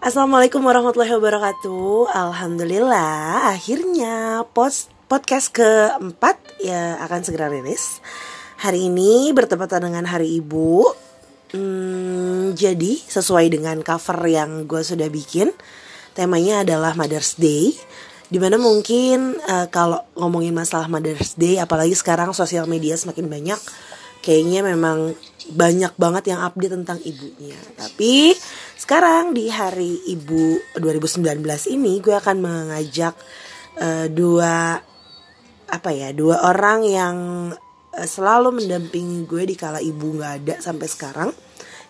Assalamualaikum warahmatullahi wabarakatuh. Alhamdulillah, akhirnya post podcast keempat ya akan segera rilis. Hari ini bertepatan dengan Hari Ibu. Hmm, jadi sesuai dengan cover yang gue sudah bikin, temanya adalah Mother's Day. Di mana mungkin uh, kalau ngomongin masalah Mother's Day, apalagi sekarang sosial media semakin banyak, kayaknya memang banyak banget yang update tentang ibunya. Tapi sekarang di hari Ibu 2019 ini gue akan mengajak uh, dua apa ya dua orang yang uh, selalu mendampingi gue di kala ibu nggak ada sampai sekarang.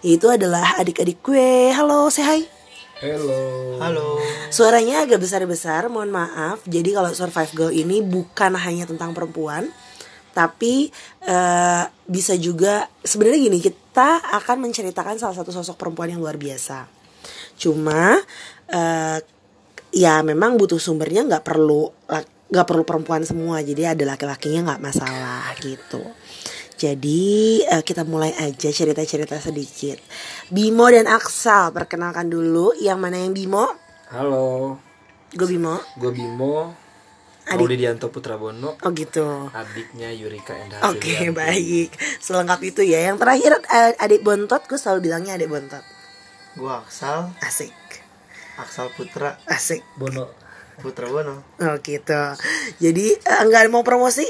Yaitu adalah adik-adik gue. Halo, say hi. Halo. Halo. Suaranya agak besar-besar, mohon maaf. Jadi kalau Survive Girl ini bukan hanya tentang perempuan, tapi uh, bisa juga sebenarnya gini kita akan menceritakan salah satu sosok perempuan yang luar biasa. Cuma uh, ya memang butuh sumbernya nggak perlu nggak perlu perempuan semua. Jadi ada laki-lakinya nggak masalah gitu. Jadi uh, kita mulai aja cerita-cerita sedikit. Bimo dan Aksal perkenalkan dulu. Yang mana yang Bimo? Halo. gue Bimo. Gue Bimo. Adik- Audi Dianto Putrabono. oh gitu. Adiknya Yurika Endah. Oke baik. Selengkap itu ya. Yang terakhir eh, adik bontot. Gue selalu bilangnya adik bontot. Gua Aksal, Asik. Aksal Putra, Asik. Bono. Putra Bono. Oh gitu. Jadi eh, nggak mau promosi?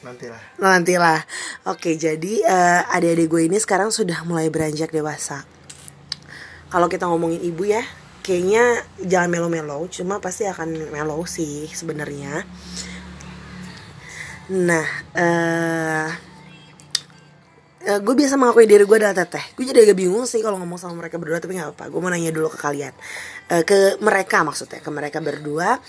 Nantilah. Nantilah. Oke jadi eh, adik-adik gue ini sekarang sudah mulai beranjak dewasa. Kalau kita ngomongin ibu ya Kayaknya jangan melo-melo Cuma pasti akan melo sih sebenarnya. Nah eh Eh, gue biasa mengakui diri gue adalah teteh. Gue jadi agak bingung sih kalau ngomong sama mereka berdua tapi nggak apa gue mau nanya dulu ke kalian. Eh, ke mereka maksudnya ke mereka berdua.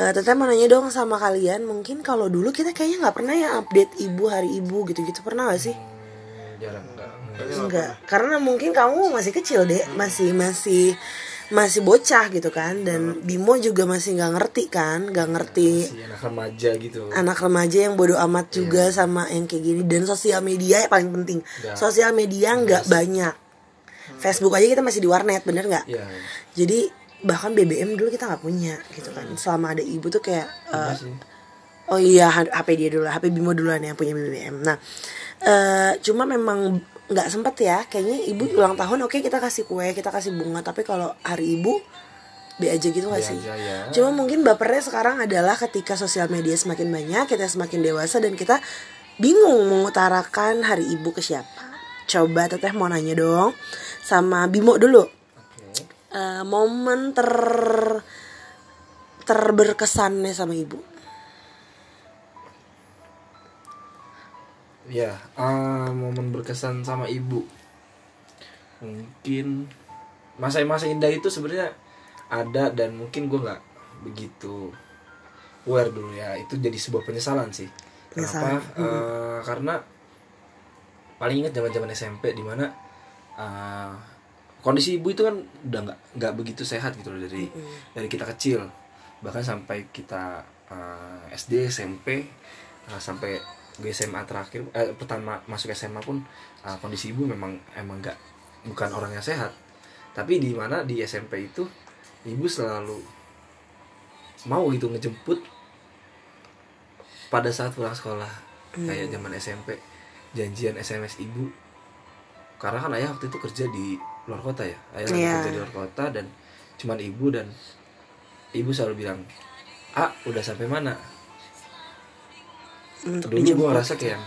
Eh, teteh mau nanya dong sama kalian mungkin kalau dulu kita kayaknya nggak pernah ya update ibu hari ibu gitu-gitu. Pernah gak sih? Hmm, jarang enggak. enggak karena mungkin kamu masih kecil deh masih masih masih bocah gitu kan dan Bimo juga masih nggak ngerti kan nggak ngerti Si anak remaja gitu. anak remaja yang bodoh amat juga sama yang kayak gini. Dan sosial media yang paling penting. Nggak. sosial media nggak banyak. Facebook aja kita masih di warnet bener nggak? Iya. jadi bahkan BBM dulu kita nggak punya gitu kan. Selama ada ibu tuh kayak sih. oh iya HP dia dulu HP Bimo duluan yang punya BBM nah eh cuma memang nggak sempet ya. Kayaknya ibu ulang tahun oke kita kasih kue kita kasih bunga. Tapi kalau hari ibu be aja gitu gak sih? aja, ya. cuma mungkin bapernya sekarang adalah ketika sosial media semakin banyak kita semakin dewasa dan kita bingung mengutarakan hari ibu ke siapa. Coba teteh mau nanya dong sama Bimo dulu. Oke. Eh, momen ter terberkesannya sama ibu Ya, ah, momen berkesan sama ibu. Mungkin masa-masa indah itu sebenarnya ada dan mungkin gue nggak begitu aware dulu ya. Itu jadi sebuah penyesalan sih. Kenapa? Penyesalan. Eh, karena paling ingat zaman-zaman SMP di mana eh, kondisi ibu itu kan udah nggak nggak begitu sehat gitu loh dari dari kita kecil bahkan sampai kita eh, SD SMP eh, sampai gue SMA terakhir eh, pertama masuk SMA pun eh, kondisi ibu memang emang nggak bukan orang yang sehat. Tapi di mana di SMP itu ibu selalu mau gitu ngejemput pada saat pulang sekolah. Kayak zaman SMP janjian SMS ibu. Karena kan ayah waktu itu kerja di luar kota ya. Ayah Iya. kerja di luar kota dan cuman ibu dan ibu selalu bilang ah udah sampai mana untuk dulu gue dijemput. ngerasa kayak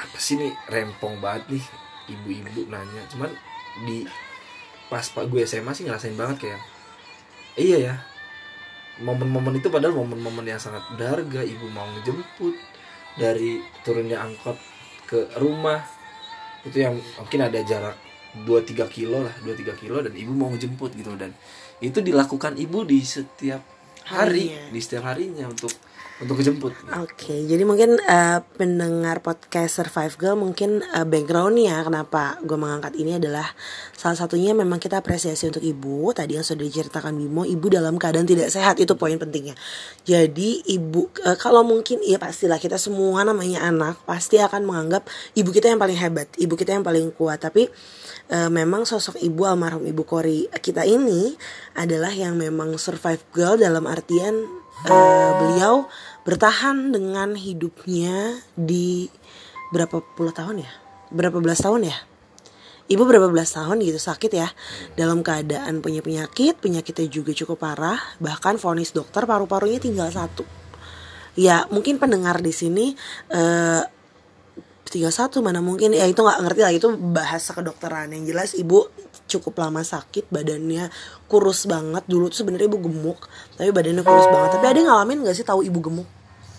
apa sih nih rempong banget nih ibu-ibu nanya. Cuman di pas pak gue SMA sih ngerasain banget kayak iya ya momen-momen itu padahal momen-momen yang sangat berharga. Ibu mau ngejemput dari turunnya angkot ke rumah itu yang mungkin ada jarak 2-3 kilo lah 2-3 kilo dan ibu mau ngejemput gitu. Dan itu dilakukan ibu di setiap hari Harinya. di setiap harinya untuk untuk kejemput Oke, jadi mungkin eh, pendengar podcast Survive Girl mungkin eh, backgroundnya kenapa gue mengangkat ini adalah salah satunya memang kita apresiasi untuk ibu tadi yang sudah diceritakan Bimo, ibu dalam keadaan tidak sehat itu poin pentingnya. Jadi ibu eh, kalau mungkin ya pastilah kita semua namanya anak pasti akan menganggap ibu kita yang paling hebat, ibu kita yang paling kuat. Tapi eh, memang sosok ibu almarhum ibu Kori kita ini adalah yang memang survive girl dalam artian Eh, beliau bertahan dengan hidupnya di berapa puluh tahun ya? Berapa belas tahun ya? Ibu berapa belas tahun gitu sakit ya. Dalam keadaan punya penyakit penyakitnya juga cukup parah. Bahkan vonis dokter paru-parunya tinggal satu. Ya mungkin pendengar di sini uh, 31 mana mungkin ya itu nggak ngerti lah itu bahasa kedokteran yang jelas ibu cukup lama sakit badannya kurus banget dulu tuh sebenarnya ibu gemuk tapi badannya kurus banget tapi ada ngalamin nggak sih tahu ibu gemuk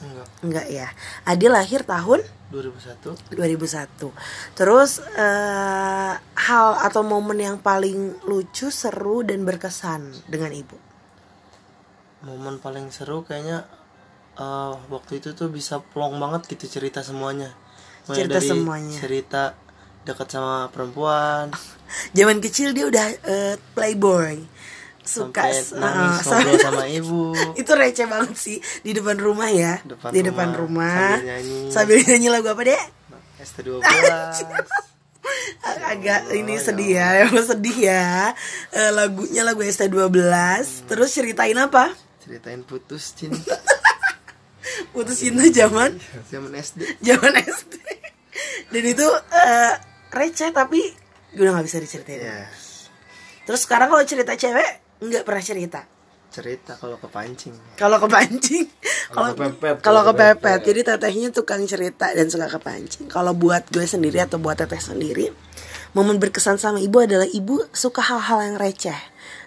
Enggak. Enggak ya. Adi lahir tahun 2001. 2001. Terus uh, hal atau momen yang paling lucu, seru dan berkesan dengan ibu. Momen paling seru kayaknya uh, waktu itu tuh bisa plong banget gitu cerita semuanya. Mulai Cerita dari semuanya. cerita dekat sama perempuan Zaman kecil dia udah eh, playboy Suka sampai s- nangis eh, ngobrol sama ibu Itu receh banget sih Di depan rumah ya Depan Di depan rumah, rumah sambil nyanyi. Sambil nyanyi lagu apa deh ST12 agak Allah, ini ya sedih ya, emang sedih ya. Eh, lagunya lagu ST12. Terus ceritain apa? ceritain putus cinta Putus cinta zaman zaman SD zaman SD. Dan itu eh, receh tapi udah nggak bisa diceritain. ya Terus sekarang kalau cerita cewek nggak pernah cerita. cerita kalau kepancing Kalau kepancing, Kalau kepepet, kalau kepepet. Jadi tetehnya tukang cerita dan suka kepancing. Kalau buat gue sendiri atau buat teteh sendiri, momen berkesan sama ibu adalah ibu suka hal-hal yang receh.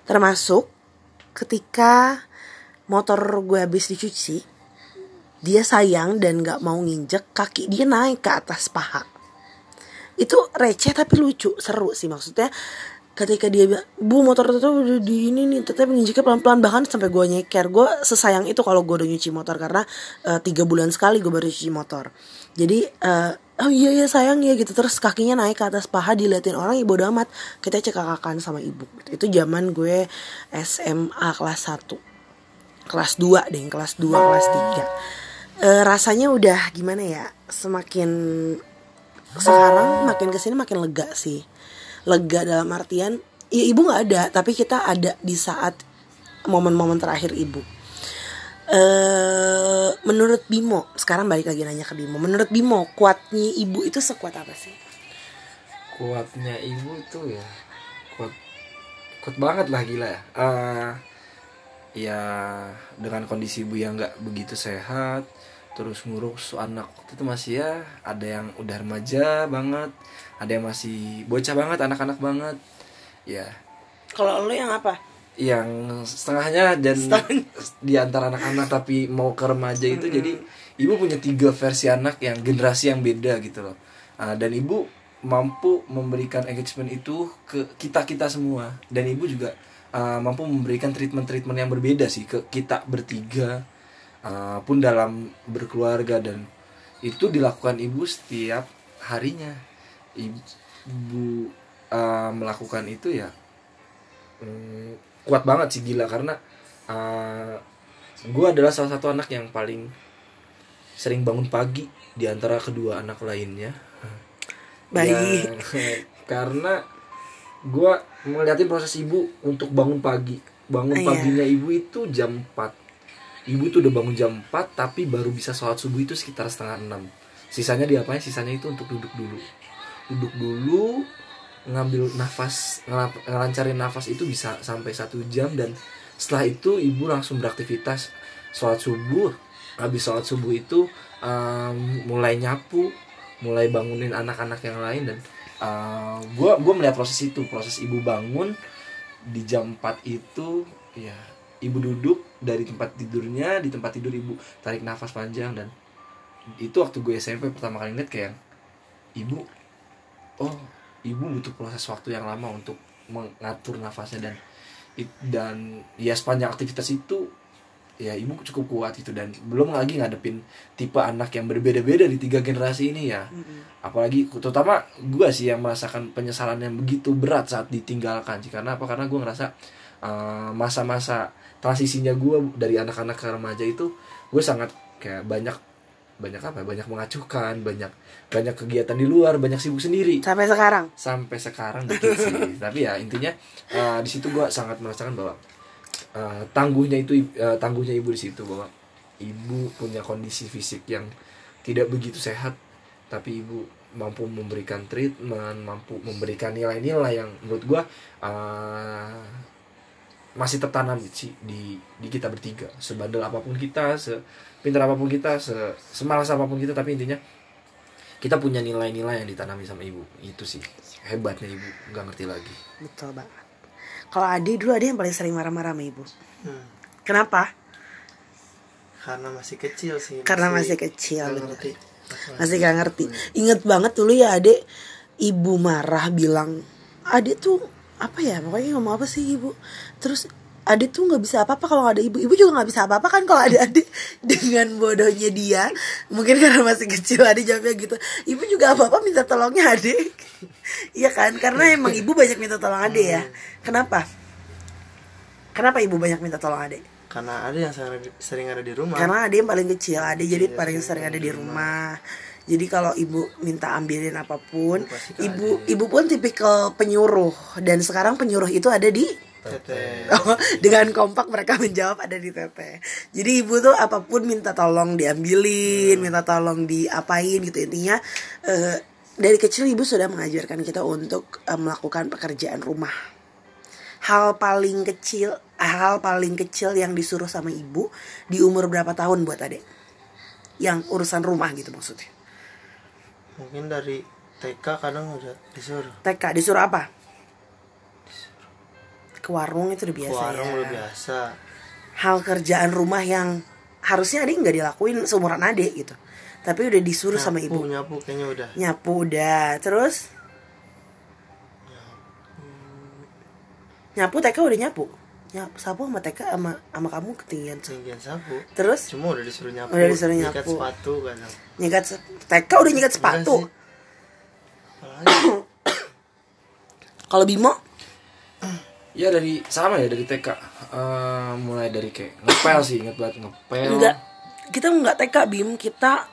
Termasuk ketika motor gue habis dicuci, dia sayang dan gak mau nginjek kaki dia naik ke atas paha. Itu receh tapi lucu, seru sih maksudnya. Ketika dia bu motor teteh di ini nih teteh nginjeknya pelan pelan bahkan sampai gue nyeker. Gue sesayang itu kalau gue udah nyuci motor karena eh, tiga bulan sekali gue baru cuci motor. Jadi eh, oh iya iya sayang ya gitu. Terus kakinya naik ke atas paha diliatin orang ibu udah amat. Kita cekakakan sama ibu. Itu zaman gue SMA kelas 1 kelas 2 deh kelas 2 kelas 3 Eh, rasanya udah gimana ya? Semakin sekarang makin ke sini makin lega sih. Lega dalam artian ya ibu nggak ada tapi kita ada di saat momen-momen terakhir ibu. Eh menurut Bimo sekarang balik lagi nanya ke Bimo. Menurut Bimo kuatnya ibu itu sekuat apa sih? Kuatnya ibu itu ya kuat kuat banget lah gila ya. Eh, ya dengan kondisi ibu yang nggak begitu sehat terus ngurus anak. Waktu itu masih ya ada yang udah remaja banget ada yang masih bocah banget anak-anak banget. Ya. Kalau lo yang apa? Yang setengahnya dan Setengahnya. di antara anak-anak tapi mau ke remaja itu jadi ibu punya tiga versi anak yang generasi yang beda gitu loh. Ah, dan ibu mampu memberikan engagement itu ke kita kita semua. Dan ibu juga ah, mampu memberikan treatment treatment yang berbeda sih ke kita bertiga ah, pun dalam berkeluarga dan itu dilakukan ibu setiap harinya ibu ah, melakukan itu ya hmm, kuat banget sih gila karena gue adalah salah satu anak yang paling sering bangun pagi di antara kedua anak lainnya. Baik. Ya, karena gue ngeliatin proses ibu untuk bangun pagi. Bangun Iya. paginya ibu itu jam 4 Ibu tuh udah bangun jam 4 tapi baru bisa sholat subuh itu sekitar setengah 6 Sisanya diapain? Sisanya itu untuk duduk dulu. Duduk dulu ngambil nafas ngelancarin nafas itu bisa sampai satu jam dan setelah itu ibu langsung beraktivitas. Sholat subuh habis sholat subuh itu um, mulai nyapu mulai bangunin anak-anak yang lain dan uh, gua gua melihat proses itu. Proses ibu bangun di jam 4 itu ya ibu duduk dari tempat tidurnya di tempat tidur ibu tarik nafas panjang dan itu waktu gue SMP pertama kali ngeliat kayak ibu oh ibu butuh proses waktu yang lama untuk mengatur nafasnya dan dan ya sepanjang aktivitas itu ya ibu cukup kuat gitu dan belum lagi ngadepin tipe anak yang berbeda-beda di tiga generasi ini ya. Apalagi terutama gue sih yang merasakan penyesalan yang begitu berat saat ditinggalkan sih. Karena apa? Karena gue ngerasa uh, masa-masa transisinya gue dari anak-anak ke remaja itu gue sangat kayak banyak banyak apa ya, banyak mengacuhkan banyak banyak kegiatan di luar banyak sibuk sendiri Sampai sekarang. sampai sekarang dikit sih tapi ya intinya uh, di situ gue sangat merasakan bahwa uh, tangguhnya itu uh, tangguhnya ibu di situ bahwa ibu punya kondisi fisik yang tidak begitu sehat tapi ibu mampu memberikan treatment mampu memberikan nilai-nilai yang menurut gue uh, masih tertanam sih di di kita bertiga sebandel apa pun kita sepintar apa pun kita se semalas apa pun kita tapi intinya kita punya nilai-nilai yang ditanami sama ibu itu sih hebatnya ibu nggak ngerti lagi Betul banget. Kalau Adi dulu ada yang paling sering marah-marah sama ibu. Hmm. Kenapa? karena masih kecil sih Karena masih kecil, nggak bener. ngerti. Masih gak ngerti. Ingat banget dulu ya adek ibu marah bilang adek tuh apa ya pokoknya ngomong apa sih ibu? Terus adik tuh nggak bisa apa-apa kalau ada ibu. Ibu juga nggak bisa apa-apa kan kalau ada adik dengan bodohnya dia. Mungkin karena masih kecil adik jawabnya gitu. Ibu juga apa-apa minta tolongnya adik iya kan? Karena emang ibu banyak minta tolong adik ya. Kenapa? Kenapa ibu banyak minta tolong adik karena ada yang sering, ada di rumah. Karena adik yang paling kecil. Adik jadi paling sering ada di rumah jadi kalau ibu minta ambilin apa pun ke ibu ibu pun tipikal penyuruh dan sekarang penyuruh itu ada di teteh Oh, dengan kompak mereka menjawab ada di teteh. Jadi ibu tuh apa pun minta tolong diambilin, minta tolong diapain gitu intinya. eh, dari kecil ibu sudah mengajarkan kita untuk eh, melakukan pekerjaan rumah. Hal paling kecil, hal paling kecil yang disuruh sama ibu di umur berapa tahun buat adek? Yang urusan rumah gitu maksudnya. Mungkin dari TK kadang udah disuruh. TK disuruh apa? Ke warung itu udah ke biasa warung ya. udah biasa. Hal kerjaan rumah yang harusnya adik nggak dilakuin seumuran adik gitu. Tapi udah disuruh sama nyapu ibu. nyapu kayaknya udah. Nyapu udah. Terus? Nyapu. TK udah nyapu nyapu sapu sama TK sama sama kamu ketinggian tuh. tinggian sapu. Terus? Cuma udah disuruh nyapu. Udah disuruh nyikat nyapu. sepatu kadang nyikat se- TK udah nyikat sepatu. sih. apalagi kalau Bimo? Ya dari sama ya dari TK Eh, mulai dari kayak ngepel sih inget banget ngepel. Enggak. Kita enggak TK Bim. Kita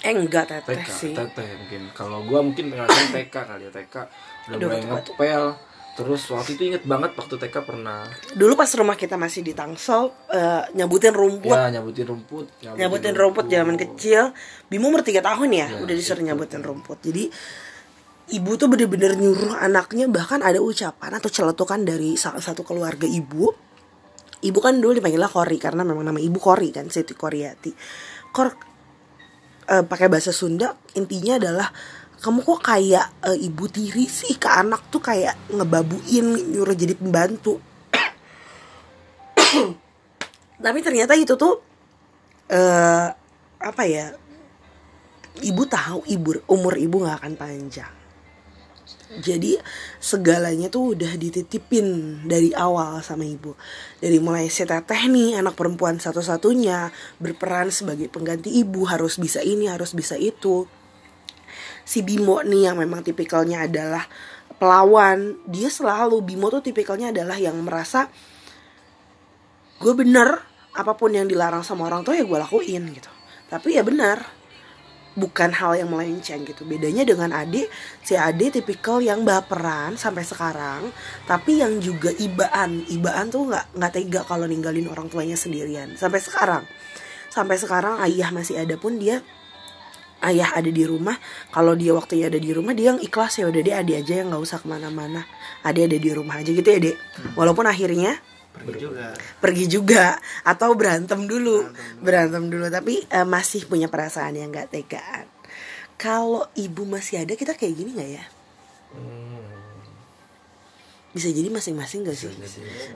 eh enggak teteh TK sih. teteh mungkin. Kalau gua mungkin ngerasain TK kali ya TK udah Aduh, mulai betul, betul. Terus waktu itu inget banget waktu TK pernah. Dulu pas rumah kita masih di Tangsel eh, nyabutin rumput. Ya nyabutin rumput nyabutin rumput zaman kecil. Bimo umur 3 tahun ya, Ya, udah disuruh nyabutin rumput. Jadi ibu tuh bener-bener nyuruh anaknya bahkan ada ucapan atau celetukan dari salah satu keluarga ibu. Ibu kan dulu dipanggilnya Kori karena memang nama ibu Kori kan Siti Koriati. Kor eh, pakai bahasa Sunda intinya adalah kamu kok kayak eh, ibu tiri sih ke anak tuh kayak ngebabuin nyuruh jadi pembantu. Tapi ternyata itu tuh eh apa ya ibu tahu ibu umur ibu nggak akan panjang. Jadi segalanya tuh udah dititipin dari awal sama ibu. Dari mulai si teteh nih anak perempuan satu-satunya berperan sebagai pengganti ibu harus bisa ini harus bisa itu si Bimo nih yang memang tipikalnya adalah pelawan dia selalu Bimo tuh tipikalnya adalah yang merasa gue bener apa pun yang dilarang sama orang tua ya gue lakuin gitu. Tapi ya benar bukan hal yang melenceng gitu. Bedanya dengan adik si adik tipikal yang baperan sampai sekarang tapi yang juga ibaan. Ibaan tuh nggak nggak tega kalau ninggalin orang tuanya sendirian. Sampai sekarang. Sampai sekarang ayah masih ada pun dia ayah ada di rumah kalau dia waktunya ada di rumah dia yang ikhlas ya udah dia adik aja yang nggak usah ke mana-mana. Adik ada di rumah aja gitu ya dek. Walaupun akhirnya pergi juga. Pergi juga. Atau berantem dulu. Berantem dulu. Tapi eh, masih punya perasaan yang nggak tegaan. Kalau ibu masih ada kita kayak gini nggak ya? Bisa jadi masing-masing gak sih?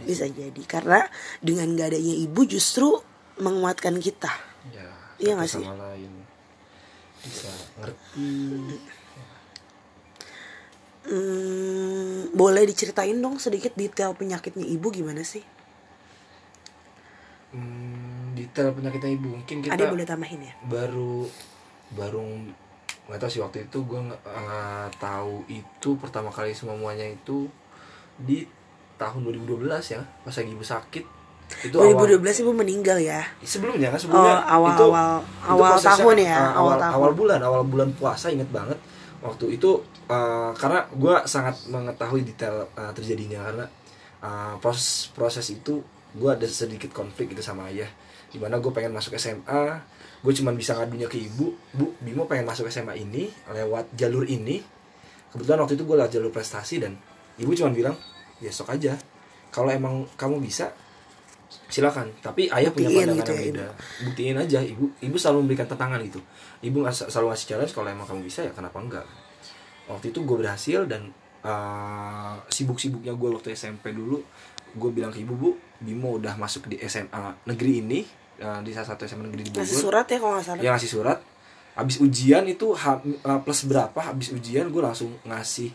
Bisa jadi. Karena dengan gak adanya ibu justru menguatkan kita. Ya Iya nggak sih? lain bisa. Ngerti Hmm, boleh diceritain dong sedikit detail penyakitnya ibu gimana sih? Hmm, detail penyakitnya ibu. Mungkin kita Ade boleh tambahin ya? baru baru nggak tahu sih waktu itu gue nggak nggak tahu itu pertama kali semuanya itu di tahun 2012 ya pas lagi ibu sakit itu awal. 2012 ibu meninggal ya. Sebelumnya kan sebelumnya. Oh, awal- itu awal- itu awal prosesnya tahun kan, ya, uh, awal awal tahun. awal bulan awal bulan puasa inget banget. Waktu itu uh, karena gue sangat mengetahui detail uh, terjadinya karena uh, proses proses itu gue ada sedikit konflik gitu sama ayah. Di mana gue pengen masuk SMA gue cuman bisa ngadunya ke ibu. Bu Bimo pengen masuk SMA ini lewat jalur ini. Kebetulan waktu itu gue lewat jalur prestasi dan ibu cuman bilang ya sok aja. Kalau emang kamu bisa silakan. Tapi ayah punya pandangan gitu yang ya, beda. Buktiin aja ibu. Ibu selalu memberikan tantangan gitu ibu selalu ngasih challenge kalau emang kamu bisa ya kenapa enggak? Waktu itu gue berhasil dan uh, sibuk-sibuknya gue waktu SMP dulu gue bilang ke ibu bu Bimo udah masuk di SMA negeri ini uh, di salah satu SMA negeri di ngasih Bogor. surat ya kalau nggak salah. Yang ngasih surat. Habis ujian itu ha- uh, plus berapa habis ujian gue langsung ngasih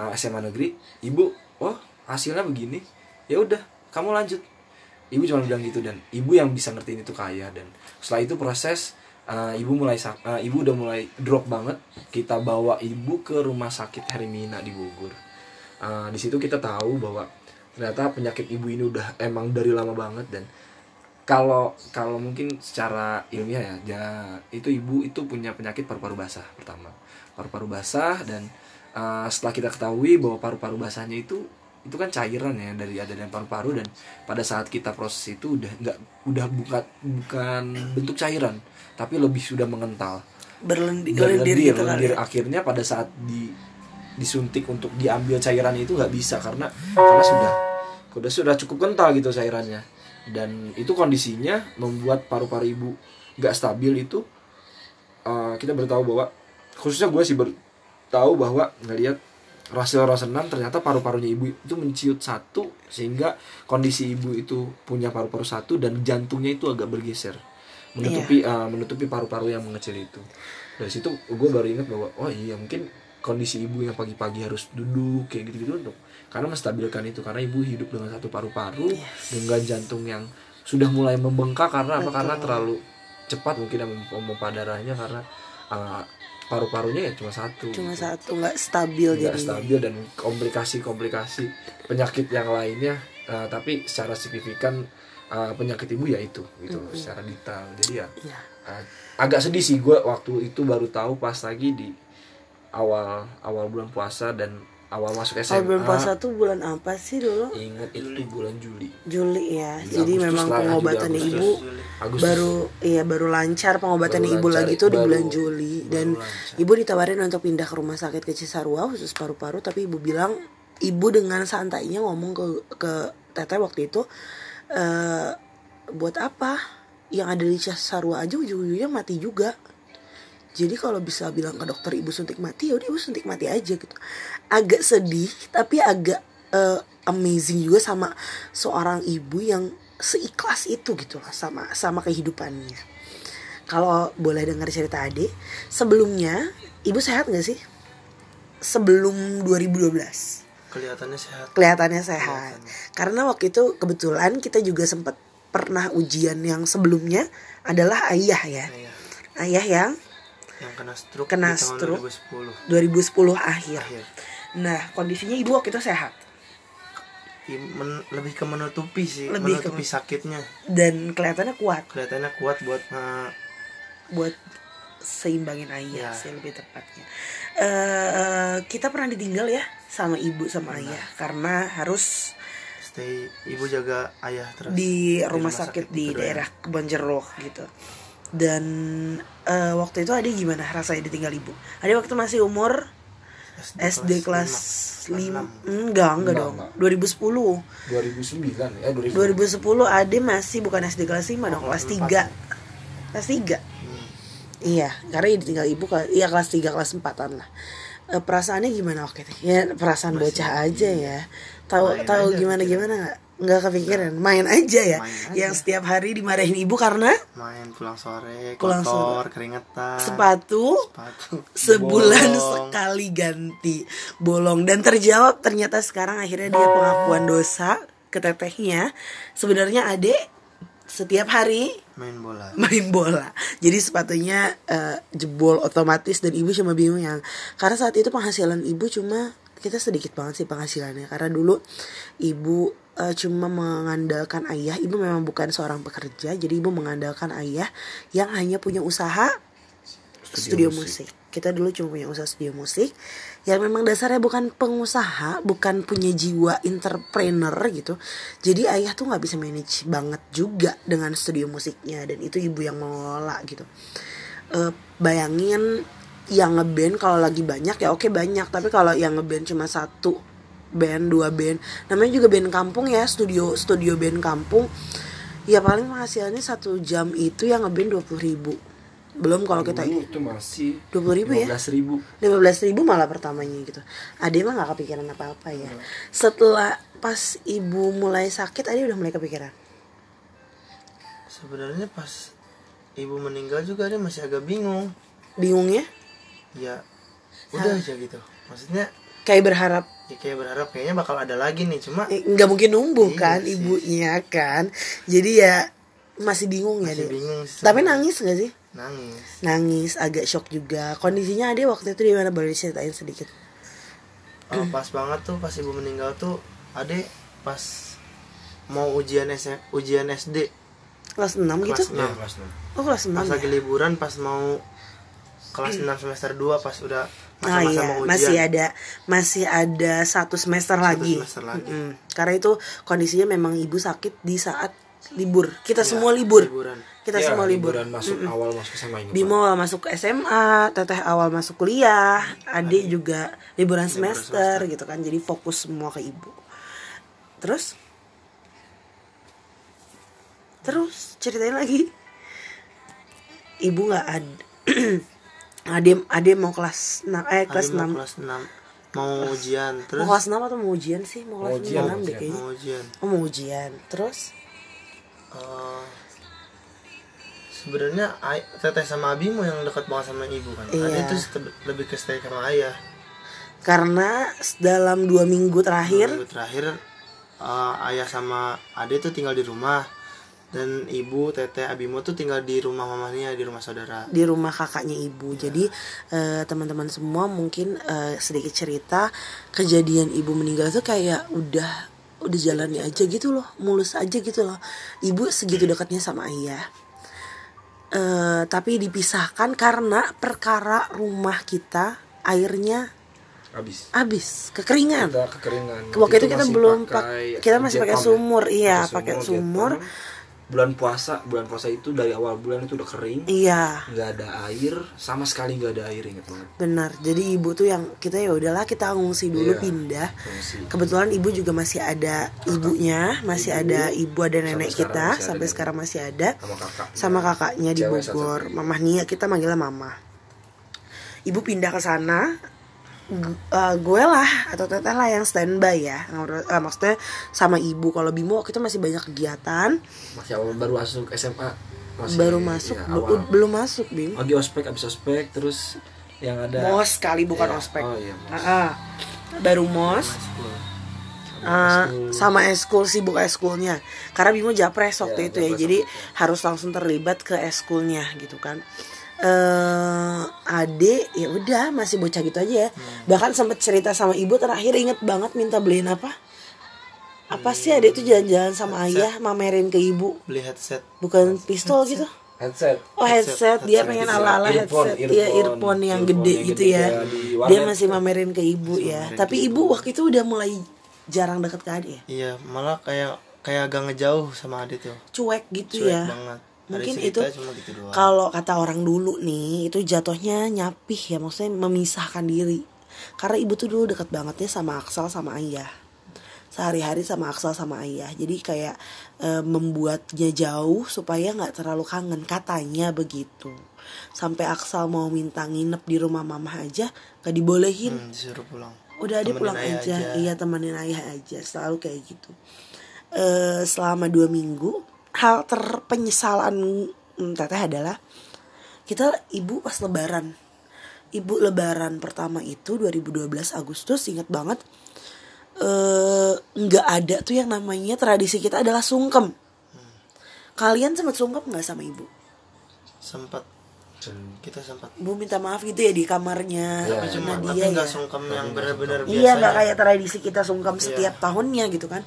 uh, SMA negeri. Ibu oh hasilnya begini. Ya udah kamu lanjut ibu cuma bilang gitu dan ibu yang bisa ngertiin itu kaya dan setelah itu proses uh, ibu mulai uh, ibu udah mulai drop banget. Kita bawa ibu ke rumah sakit Hermina di Bogor. Uh, di situ kita tahu bahwa ternyata penyakit ibu ini udah emang dari lama banget dan kalau kalau mungkin secara ilmiah ya, ya itu ibu itu punya penyakit paru-paru basah pertama. Paru-paru basah dan uh, setelah kita ketahui bahwa paru-paru basahnya itu itu kan cairan ya dari ada dan paru-paru dan pada saat kita proses itu udah nggak udah bukan bukan bentuk cairan tapi lebih sudah mengental berlendir, berlendir, berlendir gitu kali lendir. ya. akhirnya pada saat di disuntik untuk diambil cairan itu nggak bisa karena karena sudah sudah sudah cukup kental gitu cairannya dan itu kondisinya membuat paru-paru ibu nggak stabil itu uh, kita bertahu bahwa khususnya gue sih bertahu bahwa ngelihat hasil senam ternyata paru-parunya ibu itu menciut satu sehingga kondisi ibu itu punya paru-paru satu dan jantungnya itu agak bergeser. Menutupi uh, menutupi paru-paru yang mengecil itu. Dari situ gue baru ingat bahwa oh iya mungkin kondisi ibu yang pagi-pagi harus duduk kayak gitu-gitu untuk karena menstabilkan itu karena ibu hidup dengan satu paru-paru dengan jantung yang sudah mulai membengkak karena apa? Karena terlalu cepat mungkin memompa darahnya karena uh, paru-parunya ya cuma satu cuma gitu. satu nggak stabil nggak stabil dan komplikasi-komplikasi penyakit yang lainnya uh, tapi secara signifikan uh, penyakit ibu ya itu gitu secara detail jadi ya Iya. uh, agak sedih sih gue waktu itu baru tahu pas lagi di awal awal bulan puasa dan awal masuk SMA bulan puasa tuh bulan apa sih dulu? ingat itu bulan Juli Juli ya. Juli, Jadi Agustus memang lah, Juli, pengobatan Agustus. ibu Agustus baru iya baru lancar pengobatan Baru ibu lancar, lagi tuh di bulan Juli dan lancar. ibu ditawarin untuk pindah ke rumah sakit ke Cisarua khusus paru-paru tapi ibu bilang ibu dengan santainya ngomong ke ke teteh waktu itu eh buat apa yang ada di Cisarua aja ujung-ujungnya mati juga jadi kalau bisa bilang ke dokter ibu suntik mati ya udah ibu suntik mati aja gitu agak sedih tapi agak eh, amazing juga sama seorang ibu yang seikhlas itu gitu lah sama sama kehidupannya. Kalau boleh dengar cerita Ade sebelumnya ibu sehat nggak sih? Sebelum 2012 kelihatannya sehat. Kelihatannya sehat. Karena waktu itu kebetulan kita juga sempat pernah ujian yang sebelumnya adalah ayah ya. Iya. ayah yang yang kena stroke Kena di tahun stroke. 2010 2010 akhir. Akhir nah kondisinya ibu waktu itu sehat. I- men- lebih ke menutupi sih Lebih ke- menutupi sakitnya. Dan kelihatannya kuat. Kelihatannya kuat buat eh, buat seimbangin ayah Ya. sih lebih tepatnya. Eh kita pernah ditinggal ya sama ibu sama ayah karena harus stay ibu jaga ayah terus di rumah sakit di Kedoya. daerah Kebon Jeruk gitu. Dan eh, waktu itu ada gimana rasanya ditinggal ibu? Ada waktu masih umur SD kelas lima, 5 enggak enggak Enggak, dong. enggak. 2010 2009 ya 2000 2010 Ade masih bukan SD kelas 5 dong kelas 3 kelas 3 Hmm. iya karena ditinggal ibu iya kelas 3 kelas 4an lah Eh, perasaannya gimana? Waktu itu ya perasaan bocah aja ya. Tahu tahu gimana gitu. gimana nggak? Nggak kepikiran. Main aja ya. Main aja. yang setiap hari dimarahin ibu karena? Main pulang sore Pulang kotor keringetan. Sepatu? Sepatu. Sebulan bolong. sekali ganti bolong. Dan terjawab ternyata sekarang akhirnya dia pengakuan dosa ke tetehnya. Sebenarnya adek setiap hari main bola main bola. Jadi sepatunya eh, jebol otomatis dan ibu cuma bingung yang karena saat itu penghasilan ibu cuma kita sedikit banget sih penghasilannya karena dulu ibu eh, cuma mengandalkan ayah. Ibu memang bukan seorang pekerja, jadi ibu mengandalkan ayah yang hanya punya usaha studio, musik. Kita dulu cuma punya usaha studio musik yang memang dasarnya bukan pengusaha, bukan punya jiwa entrepreneur gitu. Jadi ayah tuh nggak bisa manage banget juga dengan studio musiknya dan itu ibu yang mengelola gitu. Eh, bayangin yang ngeband kalau lagi banyak ya oke banyak, tapi kalau yang ngeband cuma satu band, dua band, namanya juga band kampung ya, studio studio band kampung. Ya paling penghasilannya satu jam itu yang ngeband dua ribu belum kalau kita Dulu itu masih 20.000 ya? 15.000 ribu. lima belas ribu malah pertamanya gitu. Ade mah nggak kepikiran apa apa ya setelah pas ibu mulai sakit Ade udah mulai kepikiran? Sebenarnya pas ibu meninggal juga dia masih agak bingung. Bingungnya? Ya udah aja gitu. Maksudnya kayak berharap. ya kayak berharap kayaknya bakal ada lagi nih cuma eh, nggak mungkin numbuh Iya kan sih. ibunya kan. Jadi ya masih bingung ya masih dia bingung sih tapi nangis gak sih nangis nangis agak shock juga kondisinya Ade waktu itu di mana boleh diceritain sedikit Oh, pas banget tuh pas ibu meninggal tuh ade pas mau ujian S ujian SD kelas 6 gitu Kelas ya enam. kelas enam. oh kelas 6 pas ya lagi liburan pas mau kelas 6 semester 2 pas udah Oh masa-masa iya, mau ujian masih ada masih ada satu semester lagi. semester lagi. Mm-mm. Karena itu kondisinya memang ibu sakit di saat libur. Kita Ya, semua libur. liburan. Kita Ya, semua libur. liburan masuk awal masuk SMA ini Bimo awal masuk SMA, Teteh awal masuk kuliah, Adik juga liburan semester, gitu kan. Jadi fokus semua ke ibu. Terus? Terus ceritain lagi. Ibu nggak ada. Ade Ade mau kelas 6 eh kelas Ade 6. mau kelas 6 mau ujian terus Mau kelas 6 atau mau ujian sih? Mau kelas Mau ujian, 6 mau deh kayaknya. mau ujian Oh, mau ujian. Terus? Eh, sebenarnya teteh sama Abimo yang dekat banget sama ibu kan Iya. Ade tuh st- lebih ke stay sama ayah Karena dalam dua minggu terakhir Minggu terakhir eh, ayah sama Ade tuh tinggal di rumah dan ibu teteh Abimo tuh tinggal di rumah mamanya di rumah saudara di rumah kakaknya ibu. Jadi eh, teman-teman semua mungkin eh, sedikit cerita kejadian ibu meninggal tuh kayak udah udah jalannya aja gitu loh, mulus aja gitu loh. Ibu segitu dekatnya sama ayah. Eh, tapi dipisahkan karena perkara rumah kita airnya habis habis, kekeringan. kita kekeringan Waktu itu kita belum pakai pak- kita masih pakai ya. sumur, iya, pakai Jepang. sumur. Bulan puasa bulan puasa itu dari awal bulan itu udah kering Iya. nggak ada air sama sekali nggak ada air inget banget Benar. Jadi ibu tuh yang kita ya udahlah kita ngungsi dulu Iya. pindah. Ngungsi. Kebetulan ibu juga masih ada ibunya, masih Ibu. ada ibu ada nenek sekarang kita masih ada sampai nenek. sekarang masih ada sama kakak sama kakaknya di Bogor. Mamah Nia kita manggilnya mama. Ibu pindah ke sana. Eh, gue lah atau teteh lah yang standby ya. Eh, maksudnya sama ibu. Kalau Bimo itu masih banyak kegiatan. Masih awal baru masuk SMA masih, baru masuk. ya, awal. belum masuk Bim. Lagi ospek abis ospek terus yang ada mos kali bukan Iya, ospek. Oh iya mos. Ah, ah. baru mos. Eskul. sama eskul sibuk eskulnya karena Bimo japres waktu Ya, itu ya. jadi harus langsung terlibat ke eskulnya gitu kan eh ade ya udah masih bocah gitu aja ya Hmm. bahkan sempet cerita sama ibu terakhir inget banget minta beliin apa apa sih ade itu jalan-jalan sama ayah mamerin ke ibu beli headset bukan pistol gitu headset Oh headset, Headset, dia headset. pengen Headset. ala-ala Earphone, headset, iya earphone, earphone yang earphone gede yang gitu gede ya. di Dia masih mamerin ke ibu ya. mamerin Tapi ibu waktu itu udah mulai jarang deket ke Ade ya. iya malah kayak kayak agak ngejauh sama Ade tuh Cuek gitu cuek ya. banget Mungkin itu gitu Kalau kata orang dulu nih, itu jatuhnya nyapih ya, maksudnya memisahkan diri. Karena ibu tuh dulu deket banget ya sama Aksal sama ayah. Sehari-hari sama Aksal sama ayah. Jadi kayak e, membuatnya jauh supaya nggak terlalu kangen. Katanya begitu. Sampai Aksal mau minta nginep di rumah mama aja gak dibolehin. Hmm, disuruh pulang Udah ada Temenin pulang aja. aja. Iya temenin ayah aja. Selalu kayak gitu. Eh selama dua minggu hal terpenyesalan mm, teteh adalah kita ibu pas lebaran. Ibu lebaran pertama itu 2012 Agustus ingat banget eh nggak ada tuh yang namanya tradisi kita adalah sungkem. kalian sempat sungkap nggak sama ibu sempat kita sempat bu minta maaf gitu ya di kamarnya Ya, tapi cuma Nadia tapi nggak ya. sungkem yang benar-benar biasa iya nggak kayak tradisi kita sungkem Iya. setiap tahunnya gitu kan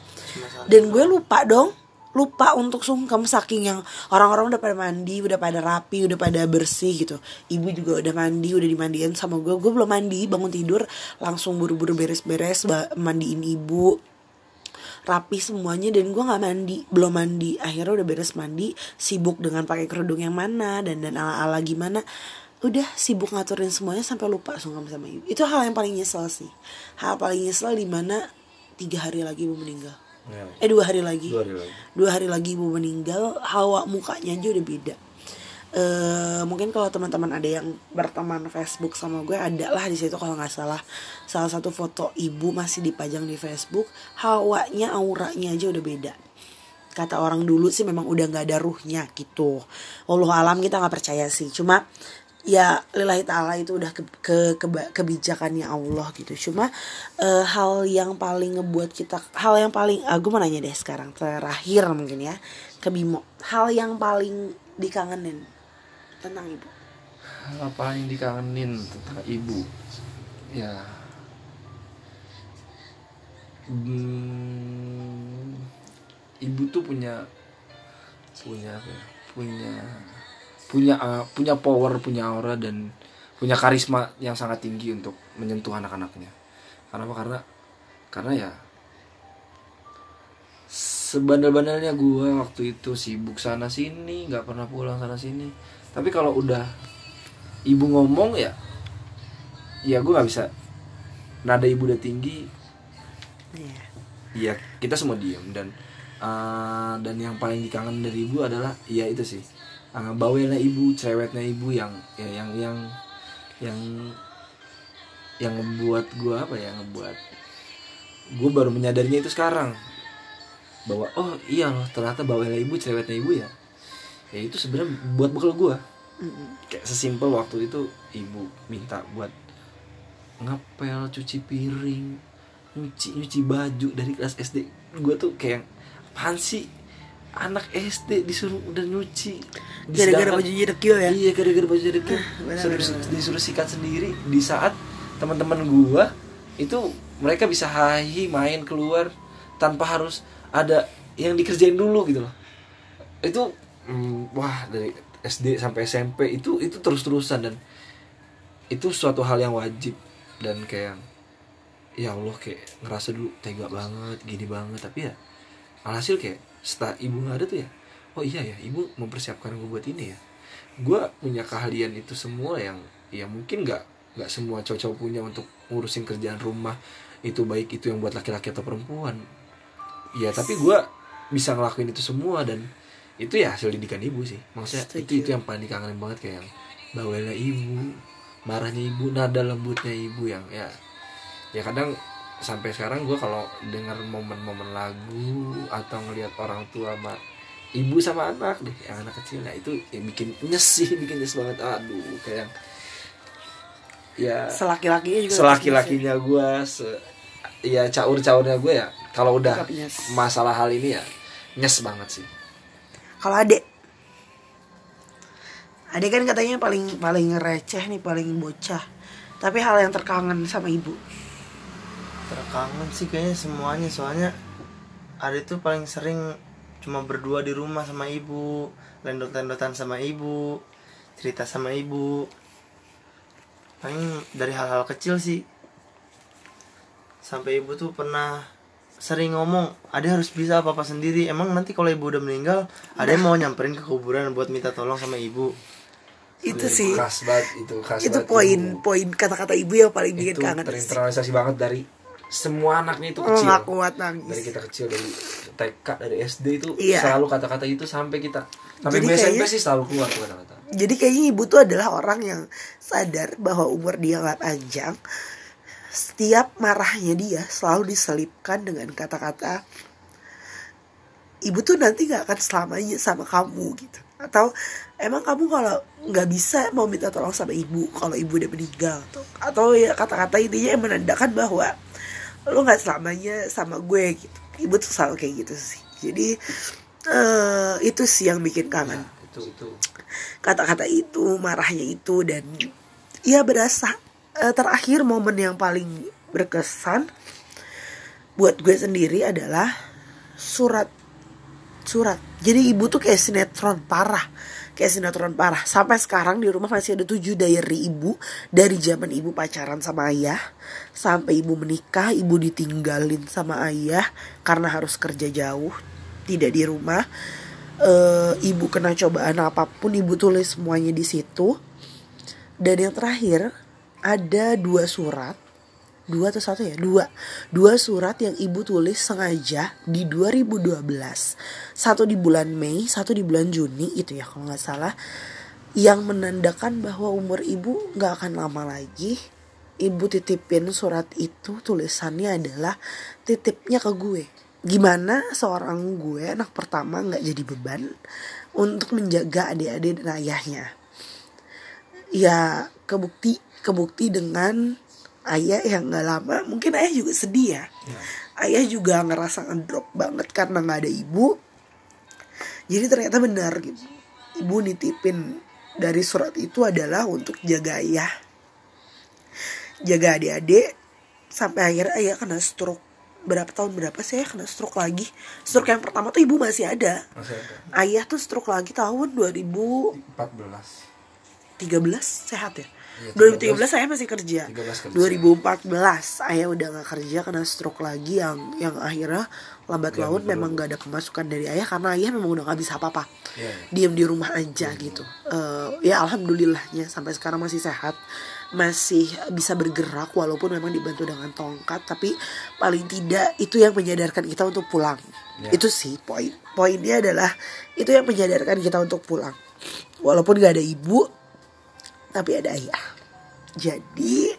dan gue lupa dong lupa untuk sungkem saking yang orang-orang udah pada mandi udah pada rapi udah pada bersih gitu. Ibu juga udah mandi udah dimandiin sama gue gue belum mandi bangun tidur langsung buru-buru beres-beres mandiin ibu. Rapi semuanya dan gue nggak mandi belum mandi. Akhirnya udah beres mandi sibuk dengan pakai kerudung yang mana dan dan ala ala gimana. Udah sibuk ngaturin semuanya sampai lupa sungkem sama ibu. Itu hal yang paling nyesel sih. Hal paling nyesel di mana tiga hari lagi ibu meninggal Ya, eh dua hari lagi. Dua hari lagi. Dua hari lagi ibu meninggal hawa mukanya aja udah beda. Eh mungkin kalau teman-teman ada yang berteman Facebook sama gue ada lah di situ kalau nggak salah. Salah satu foto ibu masih dipajang di Facebook hawanya auranya aja udah beda. Kata orang dulu sih memang udah nggak ada ruhnya gitu. Allah alam kita nggak percaya sih. Cuma ya lillahi ta'ala itu udah ke, ke, keba- kebijakannya Allah gitu. Cuma eh, hal yang paling ngebuat kita hal yang paling aku mau nanya deh sekarang terakhir mungkin ya ke Bimo. Hal yang paling dikangenin tentang ibu. Apa yang dikangenin tentang ibu ya. Hmm, ibu tuh punya punya apa ya? punya punya uh, punya power punya aura dan punya karisma yang sangat tinggi untuk menyentuh anak-anaknya. Karena apa? Karena karena ya sebandel-bandelnya gue waktu itu sibuk sana sini nggak pernah pulang sana sini. Tapi kalau udah ibu ngomong ya ya gue nggak bisa. Nada ibu udah tinggi. Iya. ya kita semua diem dan uh, dan yang paling dikangen dari ibu adalah ya itu sih uh, bawelnya ibu cerewetnya ibu yang ya, yang yang yang yang ngebuat gue apa ya ngebuat gue baru menyadarinya itu sekarang. Bahwa oh iya loh ternyata bawelnya ibu cerewetnya ibu ya. Ya itu sebenarnya buat bekal gue kayak sesimpel waktu itu ibu minta buat ngepel cuci piring nyuci nyuci baju dari kelas SD gue tuh kayak apaan sih anak SD disuruh udah nyuci. Gara-gara bajunya dekil ya? Iya gara-gara baju tuh benar, disuruh, disuruh sikat sendiri. Di saat teman-teman gua itu mereka bisa hahi main keluar tanpa harus ada yang dikerjain dulu gitu loh. Itu mm, wah dari SD sampai SMP itu itu terus-terusan dan itu suatu hal yang wajib dan kayak ya Allah kayak ngerasa dulu tega banget gini banget. Tapi ya alhasil kayak setelah ibu nggak ada tuh ya oh iya ya ibu mempersiapkan gue buat ini ya. Gue punya keahlian itu semua yang ya mungkin nggak nggak semua cowok-cowok punya untuk ngurusin kerjaan rumah itu baik itu yang buat laki-laki atau perempuan. Ya tapi gue bisa ngelakuin itu semua dan itu ya hasil didikan ibu sih. Maksudnya itu itu yang paling dikangenin banget kayak yang bawelnya ibu marahnya ibu nada lembutnya ibu yang ya ya kadang sampai sekarang gue kalau dengar momen-momen lagu atau ngelihat orang tua sama ibu sama anak deh yang anak kecil nah itu yang bikin nyes sih bikin nyes banget. Aduh kayak ya selaki-lakinya juga selaki-lakinya gue se ya caur-caurnya gue ya kalau udah masalah hal ini ya nyes banget sih. Kalau adek adek kan katanya paling paling receh nih paling bocah. Tapi hal yang terkangen sama ibu terkangen sih kayaknya semuanya soalnya ada tuh paling sering cuma berdua di rumah sama ibu lendot-lendotan sama ibu cerita sama ibu. Paling dari hal-hal kecil sih. Sampai ibu tuh pernah sering ngomong ada harus bisa apa apa sendiri. Emang nanti kalau ibu udah meninggal ada yang mau nyamperin ke kuburan buat minta tolong sama ibu. Itu sih. Khas banget itu khas itu banget. poin ibu. poin kata-kata ibu yang paling bikin itu kangen terinternalisasi banget dari semua anaknya itu Oh, kecil nggak kuat nangis. dari kita kecil dari TK dari SD itu Iya. selalu kata-kata itu sampai kita sampai Jadi SMP kayaknya- sih selalu keluar tuh kata-kata Jadi kayaknya ibu tuh adalah orang yang sadar bahwa umur dia nggak panjang. Setiap marahnya dia selalu diselipkan dengan kata-kata ibu tuh nanti nggak akan selamanya sama kamu gitu. Atau emang kamu kalau nggak bisa mau minta tolong sama ibu kalau ibu udah meninggal tuh. Atau ya kata-kata intinya yang menandakan bahwa lo nggak selamanya sama gue gitu. Ibu tuh selalu kayak gitu sih. Jadi eh, itu sih yang bikin kangen Nah, itu itu kata-kata itu marahnya itu dan ya berasa Eh, terakhir momen yang paling berkesan buat gue sendiri adalah surat surat jadi ibu tuh kayak sinetron parah kayak sinetron parah. Sampai sekarang di rumah masih ada tujuh diary ibu. Dari zaman ibu pacaran sama ayah sampai ibu menikah ibu ditinggalin sama ayah karena harus kerja jauh tidak di rumah. Eh, ibu kena cobaan apa pun ibu tulis semuanya di situ. Dan yang terakhir ada dua surat dua atau satu ya? Dua. Dua surat yang ibu tulis sengaja di 2012 satu di bulan Mei satu di bulan Juni itu ya kalau nggak salah yang menandakan bahwa umur ibu nggak akan lama lagi. Ibu titipin surat itu tulisannya adalah titipnya ke gue. Gimana seorang gue anak pertama nggak jadi beban untuk menjaga adik-adik dan ayahnya? Ya kebukti kebukti dengan ayah yang nggak lama mungkin ayah juga sedih ya. Ayah juga ngerasa ngedrop banget karena nggak ada ibu. Jadi ternyata benar gitu. Ibu nitipin dari surat itu adalah untuk jaga ayah. Jaga adik-adik sampai akhirnya ayah kena stroke. Berapa tahun berapa sih ayah kena stroke lagi? Stroke yang pertama tuh ibu masih ada. Masih ada. Ayah tuh stroke lagi tahun 2013 14 sehat ya 2013 saya masih kerja. 13 kerja. 2014 ayah udah nggak kerja kena stroke lagi yang yang akhirnya lambat Iya, laun memang gak ada pemasukan dari ayah karena ayah memang udah nggak bisa apa-apa. Iya, iya. diem di rumah aja gitu. Eh, ya alhamdulillahnya sampai sekarang masih sehat masih bisa bergerak walaupun memang dibantu dengan tongkat tapi paling tidak itu yang menyadarkan kita untuk pulang. Ya. itu sih poin poinnya adalah itu yang menyadarkan kita untuk pulang. Walaupun gak ada ibu tapi ada ayah. Jadi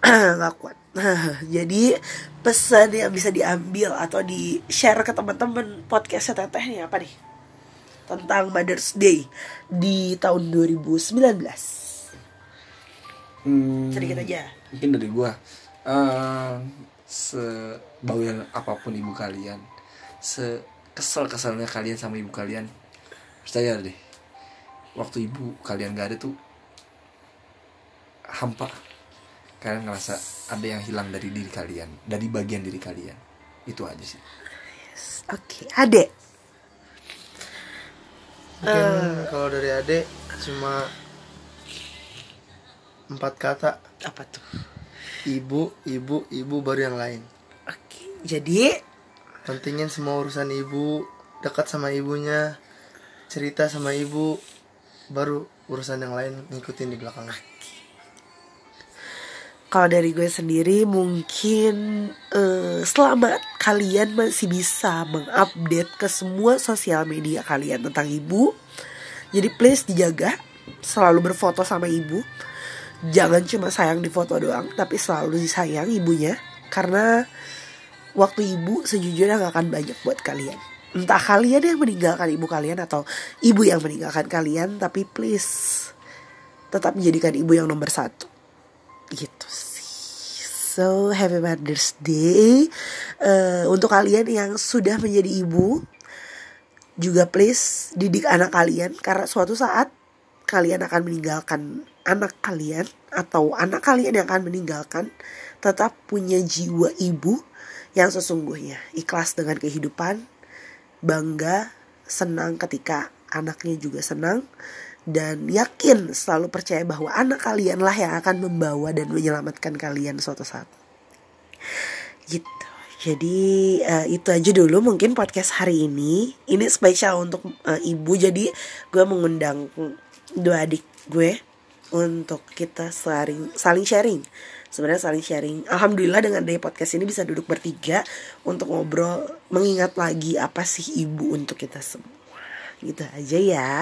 nggak kuat. Jadi pesan yang bisa diambil atau di share ke teman-teman podcastnya teteh nih apa nih? Tentang Mother's Day di tahun 2019 Hmm, sedikit aja. mungkin dari gua. Eh sebawel apa pun ibu kalian sekesel keselnya kalian sama ibu kalian percaya deh waktu ibu kalian gak ada tuh hampa. Kalian ngerasa ada yang hilang dari diri kalian dari bagian diri kalian. Itu aja sih. Oke adek Mungkin kalau dari adek cuma empat kata. Apa tuh? Ibu, ibu, ibu baru yang lain. oke jadi? Pentingin semua urusan ibu, dekat sama ibunya, cerita sama ibu, baru urusan yang lain ngikutin di belakangnya. Kalau dari gue sendiri mungkin eh, selama kalian masih bisa mengupdate ke semua sosial media kalian tentang ibu jadi please dijaga selalu berfoto sama ibu. Jangan cuma sayang di foto doang tapi selalu disayang ibunya karena waktu ibu sejujurnya gak akan banyak buat kalian. Entah kalian yang meninggalkan ibu kalian atau ibu yang meninggalkan kalian tapi please tetap menjadikan ibu yang nomor satu gitu sih. So happy Mother's Day. Eh, untuk kalian yang sudah menjadi ibu juga please didik anak kalian karena suatu saat kalian akan meninggalkan anak kalian atau anak kalian yang akan meninggalkan tetap punya jiwa ibu yang sesungguhnya. Ikhlas dengan kehidupan bangga senang ketika anaknya juga senang dan yakin selalu percaya bahwa anak kalianlah yang akan membawa dan menyelamatkan kalian suatu saat. Gitu. Jadi eh, itu aja dulu mungkin podcast hari ini. Ini spesial untuk eh, ibu. Jadi gue mengundang dua adik gue untuk kita saling saling sharing. Sebenarnya saling sharing. Alhamdulillah dengan dari podcast ini bisa duduk bertiga untuk ngobrol mengingat lagi apa sih ibu untuk kita semua gitu aja ya.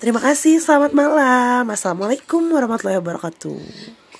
Terima kasih selamat malam. Assalamualaikum warahmatullahi wabarakatuh